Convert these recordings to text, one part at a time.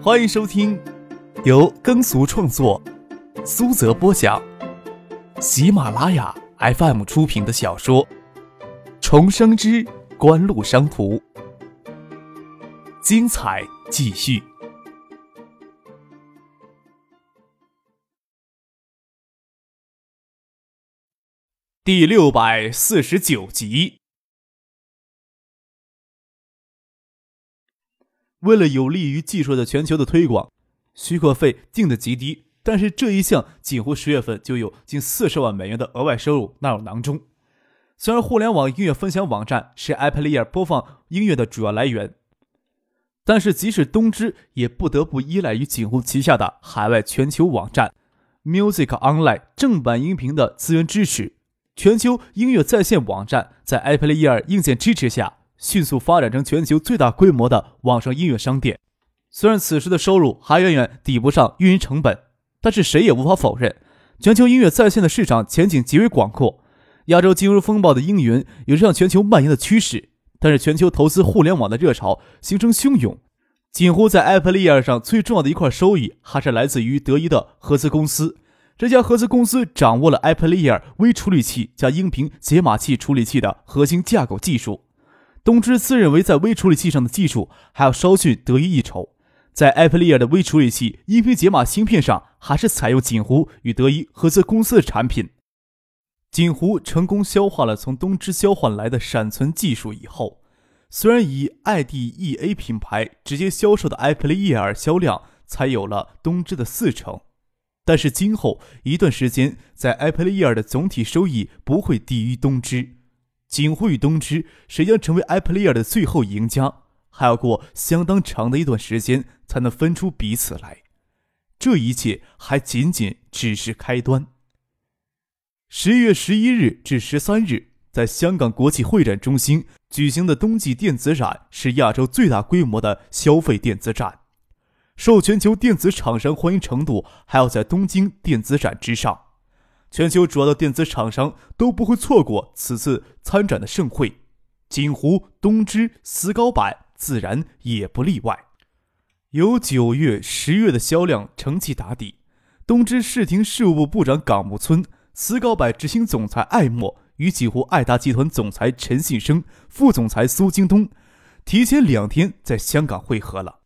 欢迎收听由耕俗创作、苏泽播讲、喜马拉雅 FM 出品的小说《重生之官路商途》，精彩继续，第六百四十九集。为了有利于技术的全球的推广，许可费定的极低，但是这一项几乎十月份就有近四十万美元的额外收入纳入囊中。虽然互联网音乐分享网站是 Apple Ear 播放音乐的主要来源，但是即使东芝也不得不依赖于锦湖旗下的海外全球网站 Music Online 正版音频的资源支持。全球音乐在线网站在 Apple Ear 硬件支持下。迅速发展成全球最大规模的网上音乐商店。虽然此时的收入还远远抵不上运营成本，但是谁也无法否认，全球音乐在线的市场前景极为广阔。亚洲金融风暴的阴云有着向全球蔓延的趋势，但是全球投资互联网的热潮形成汹涌。锦湖在 Apple Ear 上最重要的一块收益，还是来自于德一的合资公司。这家合资公司掌握了 Apple Ear 微处理器加音频解码器处理器的核心架构技术。东芝自认为在微处理器上的技术还要稍逊德仪一筹，在 Apple Ear 的微处理器音频解码芯片上，还是采用锦湖与德仪合资公司的产品。锦湖成功消化了从东芝交换来的闪存技术以后，虽然以 IDEA 品牌直接销售的 Apple Ear 销量才有了东芝的四成，但是今后一段时间，在 Apple Ear 的总体收益不会低于东芝。锦湖与东芝谁将成为 iPlayer 的最后赢家，还要过相当长的一段时间才能分出彼此来。这一切还仅仅只是开端。十一月十一日至十三日，在香港国际会展中心举行的冬季电子展是亚洲最大规模的消费电子展，受全球电子厂商欢迎程度还要在东京电子展之上。全球主要的电子厂商都不会错过此次参展的盛会，锦湖、东芝、思高柏自然也不例外。由九月、十月的销量成绩打底，东芝视听事务部部长冈木村、思高柏执行总裁艾默与锦湖爱达集团总裁陈信生、副总裁苏京东提前两天在香港会合了，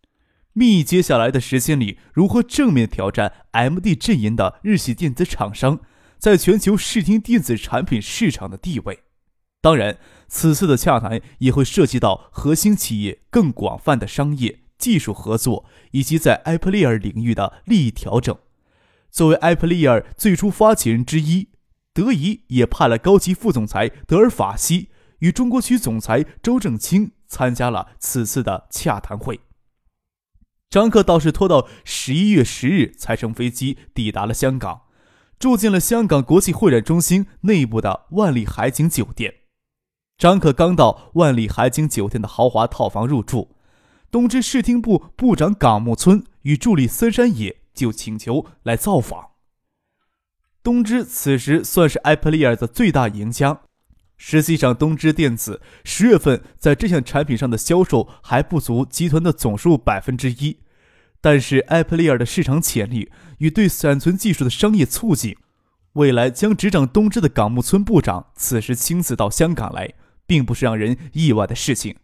密接下来的时间里如何正面挑战 MD 阵营的日系电子厂商。在全球视听电子产品市场的地位，当然，此次的洽谈也会涉及到核心企业更广泛的商业技术合作，以及在 Apple Ear 领域的利益调整。作为 Apple Ear 最初发起人之一，德仪也派了高级副总裁德尔法西与中国区总裁周正清参加了此次的洽谈会。张克倒是拖到十一月十日才乘飞机抵达了香港。住进了香港国际会展中心内部的万里海景酒店。张可刚到万里海景酒店的豪华套房入住，东芝视听部部长冈木村与助理森山野就请求来造访。东芝此时算是 Apple Ear 的最大赢家。实际上，东芝电子十月份在这项产品上的销售还不足集团的总数百分之一。但是，Apple Ear 的市场潜力与对闪存技术的商业促进，未来将执掌东芝的港木村部长此时亲自到香港来，并不是让人意外的事情。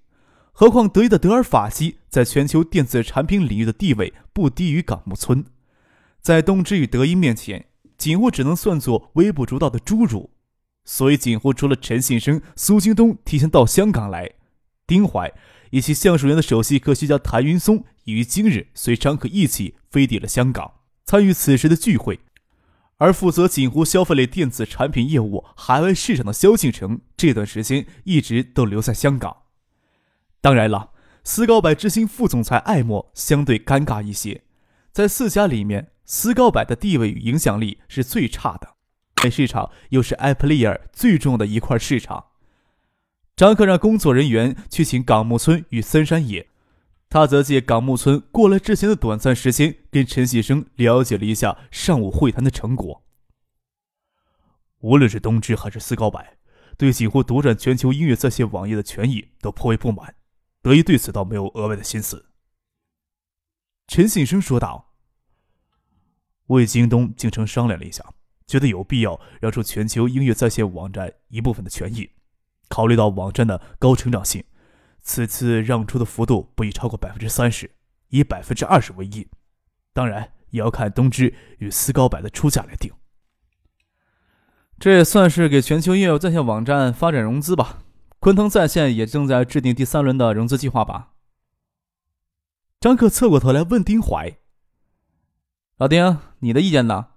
何况德意的德尔法西在全球电子产品领域的地位不低于港木村，在东芝与德意面前，锦湖只能算作微不足道的侏儒。所以，锦湖除了陈信生、苏京东提前到香港来，丁怀。以及橡树园的首席科学家谭云松已于今日随张可一起飞抵了香港，参与此时的聚会。而负责锦湖消费类电子产品业务海外市场的萧敬成，这段时间一直都留在香港。当然了，思高柏执行副总裁艾默相对尴尬一些，在四家里面，思高柏的地位与影响力是最差的，美市场又是 Apple Ear 最重要的一块市场。张克让工作人员去请冈木村与森山野，他则借冈木村过来之前的短暂时间，跟陈锡生了解了一下上午会谈的成果。无论是东芝还是思高柏，对几乎独占全球音乐在线网页的权益都颇为不满，德一对此倒没有额外的心思。陈信生说道：“我与京东京城商量了一下，觉得有必要让出全球音乐在线网站一部分的权益。考虑到网站的高成长性，此次让出的幅度不宜超过百分之三十，以百分之二十为宜。当然，也要看东芝与思高柏的出价来定。这也算是给全球业务在线网站发展融资吧。昆腾在线也正在制定第三轮的融资计划吧。”张克侧过头来问丁怀：“老丁，你的意见呢？”“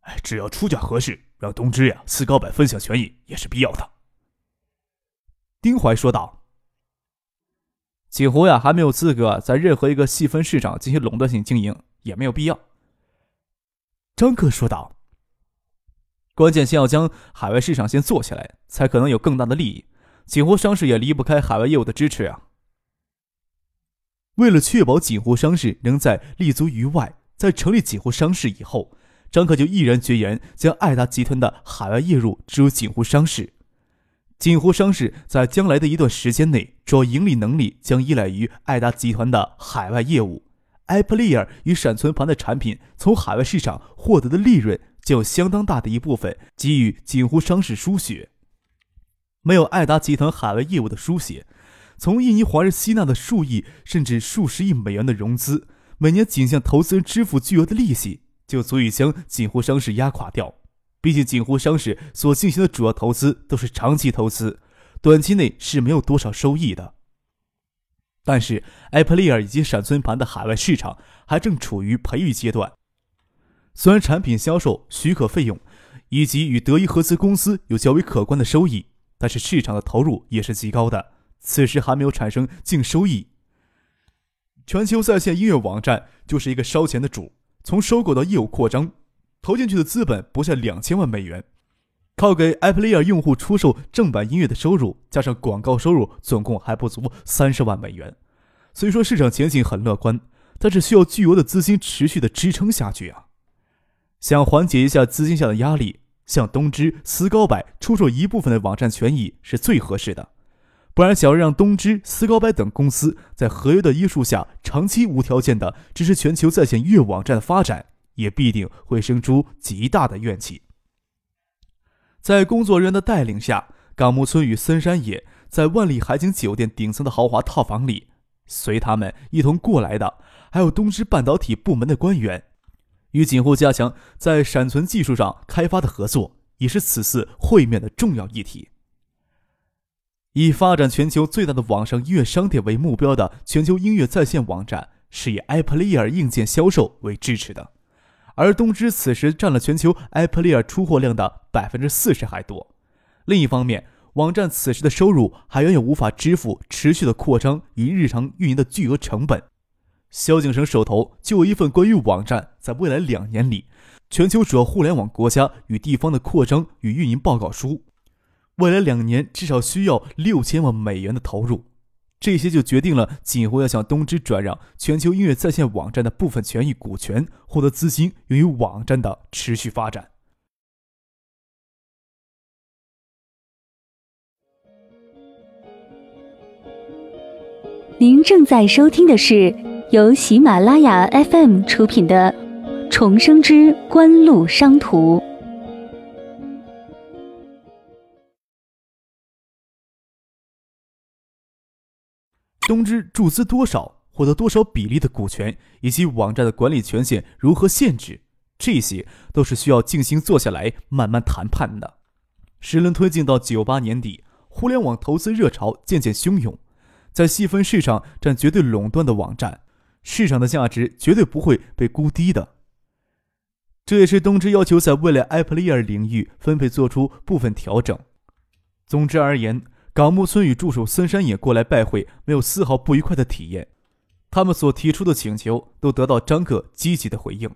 哎，只要出价合适，让东芝呀、思高柏分享权益也是必要的。”丁怀说道。“锦湖呀，还没有资格在任何一个细分市场进行垄断性经营，也没有必要。”张克说道。“关键先要将海外市场先做起来，才可能有更大的利益。锦湖商事也离不开海外业务的支持啊。”为了确保锦湖商事能在立足于外，在成立锦湖商事以后，张克就毅然决然将爱达集团的海外业务植入锦湖商事。锦湖商事在将来的一段时间内，主要盈利能力将依赖于爱达集团的海外业务。iPlayer 与闪存盘的产品从海外市场获得的利润，就有相当大的一部分给予锦湖商事输血。没有爱达集团海外业务的输血。从印尼华人吸纳的数亿甚至数十亿美元的融资，每年仅向投资人支付巨额的利息，就足以将锦湖商事压垮掉。毕竟锦湖商事所进行的主要投资都是长期投资，短期内是没有多少收益的。但是艾普利尔以及闪存盘的海外市场还正处于培育阶段，虽然产品销售许可费用以及与德意合资公司有较为可观的收益，但是市场的投入也是极高的。此时还没有产生净收益。全球在线音乐网站就是一个烧钱的主，从收购到业务扩张，投进去的资本不下两千万美元，靠给 Apple Ear 用户出售正版音乐的收入，加上广告收入，总共还不足三十万美元。虽说市场前景很乐观，但是需要巨额的资金持续的支撑下去啊！想缓解一下资金下的压力，向东芝、思高柏出售一部分的网站权益是最合适的。不然，想要让东芝、思高柏等公司在合约的约束下长期无条件的支持全球在线音乐网站的发展，也必定会生出极大的怨气。在工作人员的带领下，港木村与森山野在万里海景酒店顶层的豪华套房里，随他们一同过来的还有东芝半导体部门的官员，与锦户加强在闪存技术上开发的合作，也是此次会面的重要议题。以发展全球最大的网上音乐商店为目标的全球音乐在线网站，是以 iPlayer 硬件销售为支持的，而东芝此时占了全球 iPlayer 出货量的百分之四十还多。另一方面，网站此时的收入还远远无法支付持续的扩张与日常运营的巨额成本。萧景生手头就有一份关于网站在未来两年里全球主要互联网国家与地方的扩张与运营报告书。未来两年至少需要六千万美元的投入，这些就决定了锦湖要向东芝转让全球音乐在线网站的部分权益股权，获得资金用于网站的持续发展。您正在收听的是由喜马拉雅 FM 出品的《重生之官路商途》。东芝注资多少，获得多少比例的股权，以及网站的管理权限如何限制，这些都是需要静心坐下来慢慢谈判的。时轮推进到九八年底，互联网投资热潮渐渐汹涌，在细分市场占绝对垄断的网站，市场的价值绝对不会被估低的。这也是东芝要求在未来 iPlayer 领域分配做出部分调整。总之而言。港木村与助手森山也过来拜会，没有丝毫不愉快的体验。他们所提出的请求都得到张克积极的回应。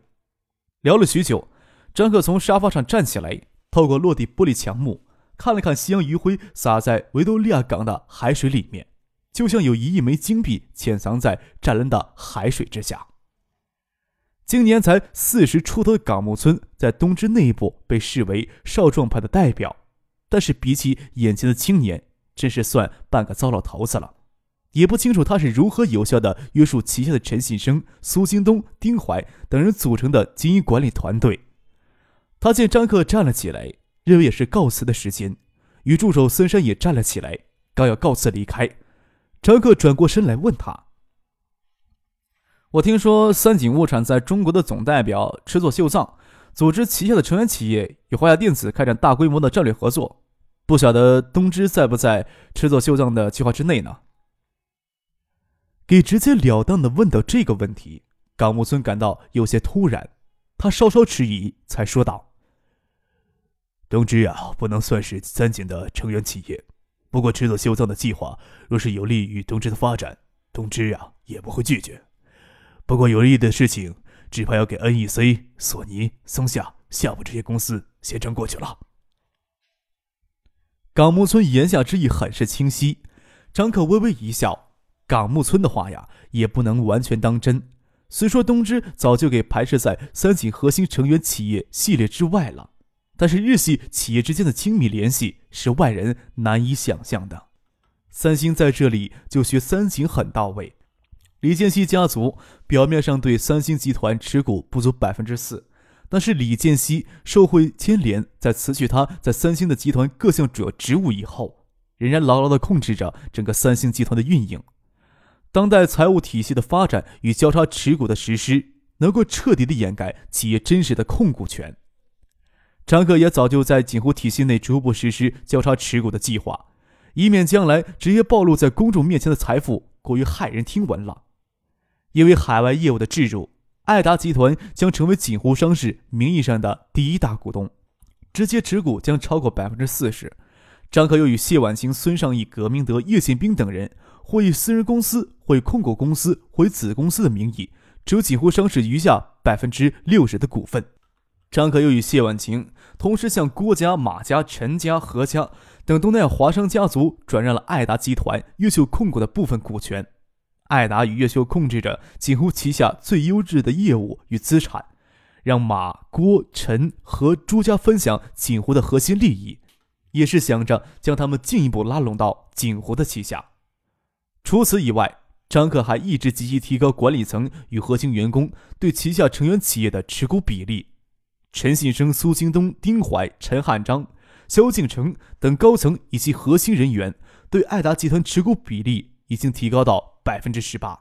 聊了许久，张克从沙发上站起来，透过落地玻璃墙幕看了看夕阳余晖洒在维多利亚港的海水里面，就像有一亿枚金币潜藏在湛蓝的海水之下。今年才四十出头的港木村，在东芝内部被视为少壮派的代表，但是比起眼前的青年。真是算半个糟老头子了。也不清楚他是如何有效的约束旗下的陈信生、苏京东、丁怀等人组成的经营管理团队。他见张克站了起来，认为也是告辞的时间，与助手孙山也站了起来，刚要告辞离开，张克转过身来问他：“我听说三井物产在中国的总代表池佐秀藏，组织旗下的成员企业与华亚电子开展大规模的战略合作，不晓得东芝在不在池佐秀藏的计划之内呢？”给直截了当的问到这个问题，冈木村感到有些突然，他稍稍迟疑，才说道：“东芝啊，不能算是三井的成员企业。不过，制作修藏的计划若是有利于东芝的发展，东芝啊也不会拒绝。不过，有利的事情，只怕要给 NEC、索尼、松下、夏普这些公司先争过去了。”冈木村言下之意很是清晰，张可微微一笑。港木村的话呀，也不能完全当真。虽说东芝早就给排斥在三井核心成员企业系列之外了，但是日系企业之间的亲密联系是外人难以想象的。三星在这里就学三井很到位。李健熙家族表面上对三星集团持股不足百分之四，但是李健熙受贿牵连，在辞去他在三星的集团各项主要职务以后，仍然牢牢地控制着整个三星集团的运营。当代财务体系的发展与交叉持股的实施，能够彻底的掩盖企业真实的控股权。张克也早就在锦湖体系内逐步实施交叉持股的计划，以免将来直接暴露在公众面前的财富过于骇人听闻了。因为海外业务的置入，爱达集团将成为锦湖商事名义上的第一大股东，直接持股将超过百分之四十。张克又与谢婉清、孙尚义、葛明德、叶宪兵等人。或以私人公司、或控股公司、或子公司的名义，持有锦湖商事余下百分之六十的股份。张可又与谢婉晴同时向郭家、马家、陈家、何家等东南亚华商家族转让了爱达集团越秀控股的部分股权。艾达与越秀控制着锦湖旗下最优质的业务与资产，让马、郭、陈和朱家分享锦湖的核心利益，也是想着将他们进一步拉拢到锦湖的旗下。除此以外，张克还一直积极提高管理层与核心员工对旗下成员企业的持股比例。陈信生、苏京东、丁怀、陈汉章、萧敬成等高层以及核心人员对爱达集团持股比例已经提高到百分之十八。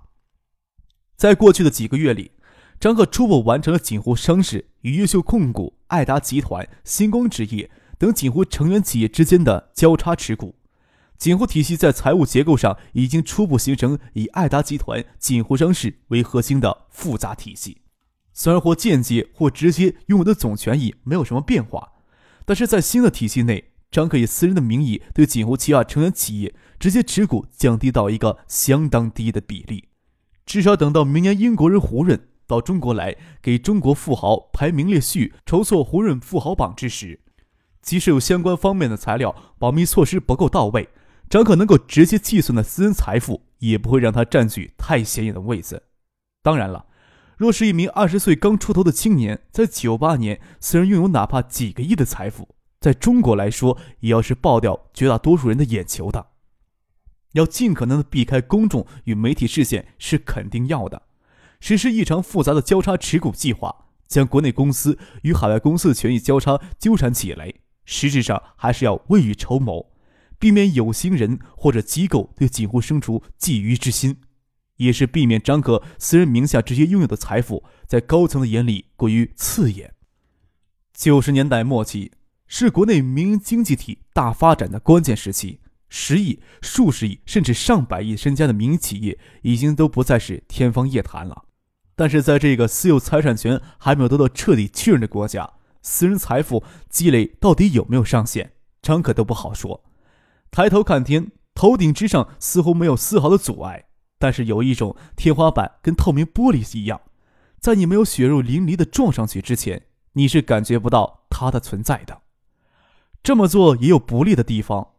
在过去的几个月里，张克初步完成了锦湖商事与越秀控股、爱达集团、星光纸业等锦湖成员企业之间的交叉持股。锦湖体系在财务结构上已经初步形成以爱达集团、锦湖商事为核心的复杂体系。虽然或间接或直接拥有的总权益没有什么变化，但是在新的体系内，张可以私人的名义对锦湖旗下成员企业直接持股降低到一个相当低的比例。至少等到明年英国人胡润到中国来给中国富豪排名列序、筹措胡润富豪榜之时，即使有相关方面的材料保密措施不够到位。张可能够直接计算的私人财富，也不会让他占据太显眼的位子。当然了，若是一名二十岁刚出头的青年，在九八年虽然拥有哪怕几个亿的财富，在中国来说，也要是爆掉绝大多数人的眼球的。要尽可能的避开公众与媒体视线是肯定要的。实施异常复杂的交叉持股计划，将国内公司与海外公司的权益交叉纠缠起来，实质上还是要未雨绸缪。避免有心人或者机构对锦湖生出觊觎之心，也是避免张可私人名下直接拥有的财富在高层的眼里过于刺眼。九十年代末期是国内民营经济体大发展的关键时期，十亿、数十亿甚至上百亿身家的民营企业已经都不再是天方夜谭了。但是在这个私有财产权还没有得到彻底确认的国家，私人财富积累到底有没有上限，张可都不好说。抬头看天，头顶之上似乎没有丝毫的阻碍，但是有一种天花板跟透明玻璃一样，在你没有血肉淋漓的撞上去之前，你是感觉不到它的存在的。这么做也有不利的地方，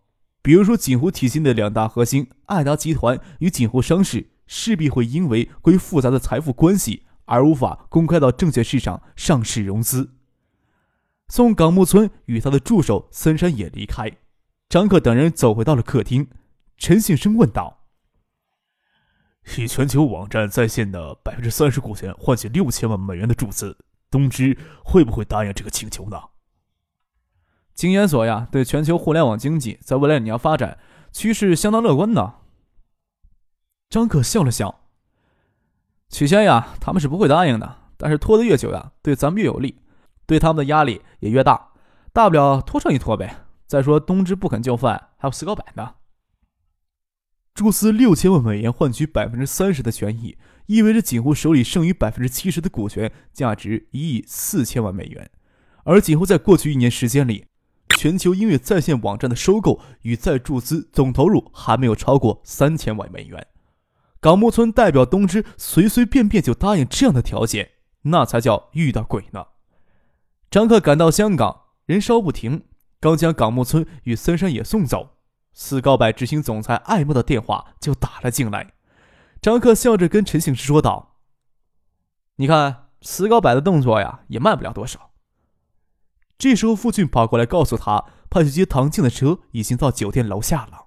比如说锦湖体系的两大核心爱达集团与锦湖商事，势必会因为过于复杂的财富关系而无法公开到证券市场上市融资。宋港木村与他的助手森山也离开。张克等人走回到了客厅，陈信生问道：“以全球网站在线的百分之三十股权换取六千万美元的注资，东芝会不会答应这个请求呢？金研所呀，对全球互联网经济在未来两年发展趋势相当乐观呢。张可笑了笑。取消呀，他们是不会答应的。但是拖得越久呀，对咱们越有利，对他们的压力也越大。大不了拖上一拖呗。再说东芝不肯就范，还有石膏板呢。注资六千万美元换取百分之三十的权益，意味着锦湖手里剩余百分之七十的股权，价值一亿四千万美元。而锦湖在过去一年时间里，全球音乐在线网站的收购与再注资总投入还没有超过三千万美元。港木村代表东芝随随便便就答应这样的条件，那才叫遇到鬼呢。张克赶到香港，人稍不停，刚将港木村与森山也送走。斯高柏执行总裁艾默的电话就打了进来，张克笑着跟陈醒之说道：“你看斯高柏的动作呀，也慢不了多少。”这时候，傅俊跑过来告诉他，派去接唐静的车已经到酒店楼下了。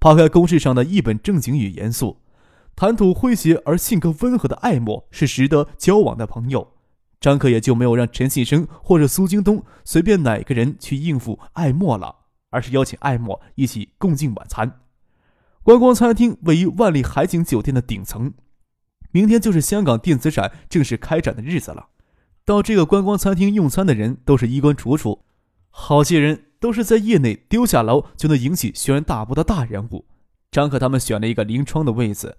抛开公事上的一本正经与严肃，谈吐诙谐而性格温和的艾默是值得交往的朋友，张克也就没有让陈信生或者苏京东随便哪个人去应付艾默了。而是邀请艾默一起共进晚餐。观光餐厅位于万里海景酒店的顶层。明天就是香港电子展正式开展的日子了。到这个观光餐厅用餐的人都是衣冠楚楚，好些人都是在业内丢下楼就能引起轩然大波的大人物。张可他们选了一个临窗的位子，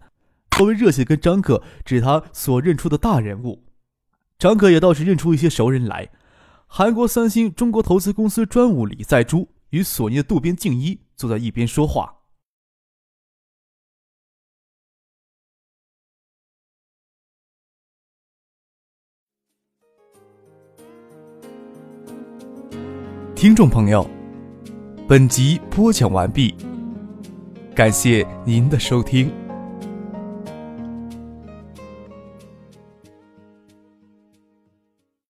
颇为热情跟张可指他所认出的大人物。张可也倒是认出一些熟人来：韩国三星中国投资公司专务李在洙。与索尼的渡边敬一坐在一边说话。听众朋友，本集播讲完毕，感谢您的收听。